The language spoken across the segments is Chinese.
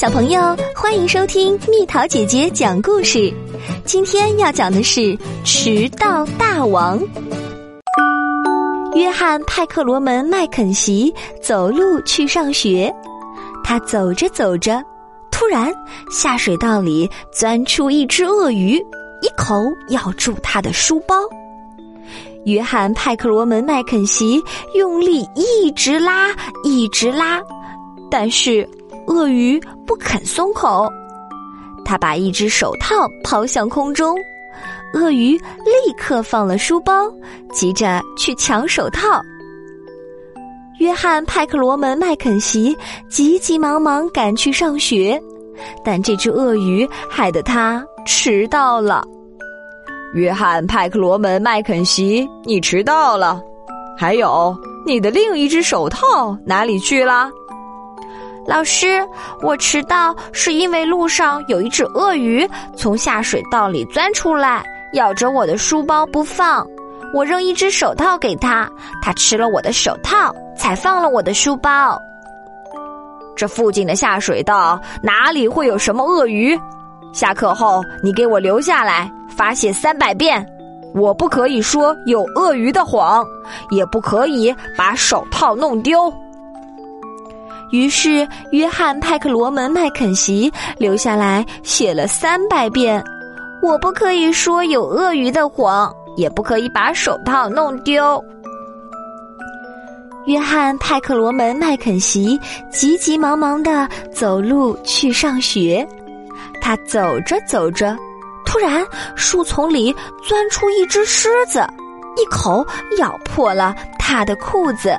小朋友，欢迎收听蜜桃姐姐讲故事。今天要讲的是迟到大王。约翰·派克罗门·麦肯锡走路去上学，他走着走着，突然下水道里钻出一只鳄鱼，一口咬住他的书包。约翰·派克罗门·麦肯锡用力一直拉，一直拉，但是。鳄鱼不肯松口，他把一只手套抛向空中，鳄鱼立刻放了书包，急着去抢手套。约翰·派克罗门·麦肯锡急急忙忙赶去上学，但这只鳄鱼害得他迟到了。约翰·派克罗门·麦肯锡，你迟到了。还有，你的另一只手套哪里去了？老师，我迟到是因为路上有一只鳄鱼从下水道里钻出来，咬着我的书包不放。我扔一只手套给他，他吃了我的手套，才放了我的书包。这附近的下水道哪里会有什么鳄鱼？下课后你给我留下来，罚写三百遍。我不可以说有鳄鱼的谎，也不可以把手套弄丢。于是，约翰·派克罗门·麦肯锡留下来写了三百遍：“我不可以说有鳄鱼的谎，也不可以把手套弄丢。”约翰·派克罗门·麦肯锡急急忙忙的走路去上学。他走着走着，突然树丛里钻出一只狮子，一口咬破了他的裤子。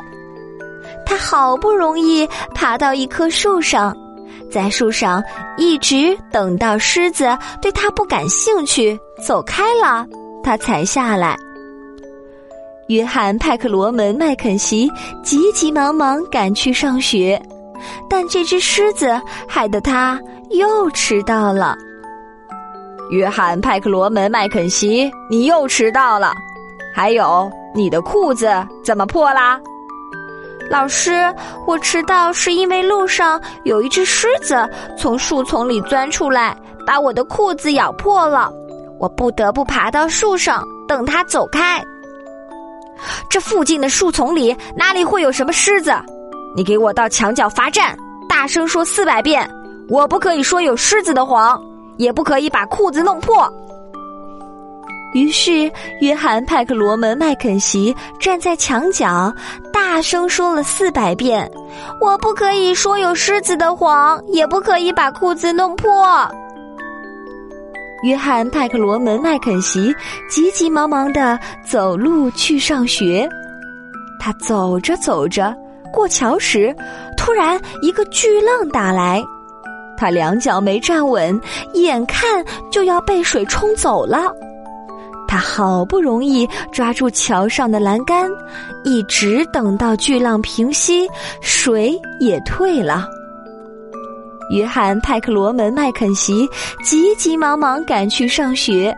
他好不容易爬到一棵树上，在树上一直等到狮子对他不感兴趣走开了，他才下来。约翰·派克罗门·麦肯锡急急忙忙赶去上学，但这只狮子害得他又迟到了。约翰·派克罗门·麦肯锡，你又迟到了。还有，你的裤子怎么破啦？老师，我迟到是因为路上有一只狮子从树丛里钻出来，把我的裤子咬破了，我不得不爬到树上等它走开。这附近的树丛里哪里会有什么狮子？你给我到墙角罚站，大声说四百遍，我不可以说有狮子的谎，也不可以把裤子弄破。于是，约翰·派克罗门·麦肯锡站在墙角，大声说了四百遍：“我不可以说有狮子的谎，也不可以把裤子弄破。”约翰·派克罗门·麦肯锡急急忙忙的走路去上学。他走着走着，过桥时，突然一个巨浪打来，他两脚没站稳，眼看就要被水冲走了。他好不容易抓住桥上的栏杆，一直等到巨浪平息，水也退了。约翰·派克罗门·麦肯锡急急忙忙赶去上学，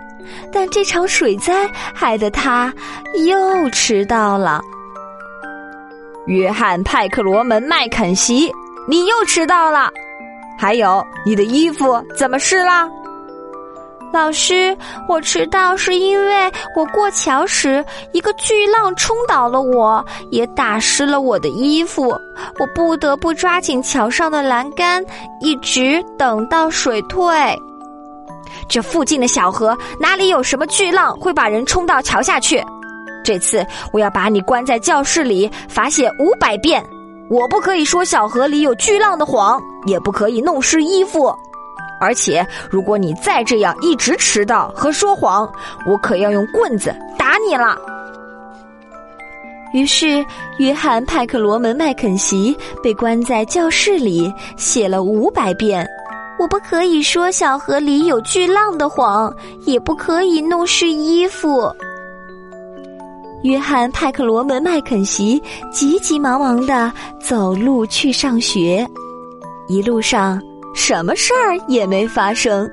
但这场水灾害得他又迟到了。约翰·派克罗门·麦肯锡，你又迟到了。还有，你的衣服怎么湿了？老师，我迟到是因为我过桥时一个巨浪冲倒了我，也打湿了我的衣服。我不得不抓紧桥上的栏杆，一直等到水退。这附近的小河哪里有什么巨浪会把人冲到桥下去？这次我要把你关在教室里，罚写五百遍。我不可以说小河里有巨浪的谎，也不可以弄湿衣服。而且，如果你再这样一直迟到和说谎，我可要用棍子打你了。于是，约翰·派克罗门·麦肯锡被关在教室里，写了五百遍：“我不可以说小河里有巨浪的谎，也不可以弄湿衣服。”约翰·派克罗门·麦肯锡急急忙忙的走路去上学，一路上。什么事儿也没发生，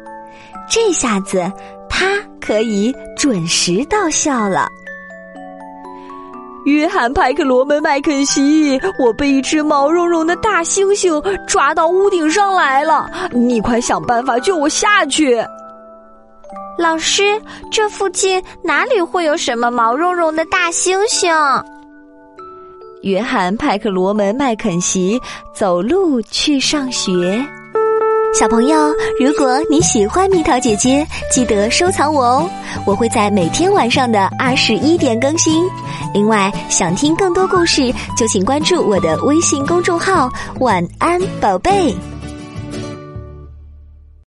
这下子他可以准时到校了。约翰·派克罗门·麦肯锡，我被一只毛茸茸的大猩猩抓到屋顶上来了，你快想办法救我下去！老师，这附近哪里会有什么毛茸茸的大猩猩？约翰·派克罗门·麦肯锡走路去上学。小朋友，如果你喜欢蜜桃姐姐，记得收藏我哦！我会在每天晚上的二十一点更新。另外，想听更多故事，就请关注我的微信公众号“晚安宝贝”。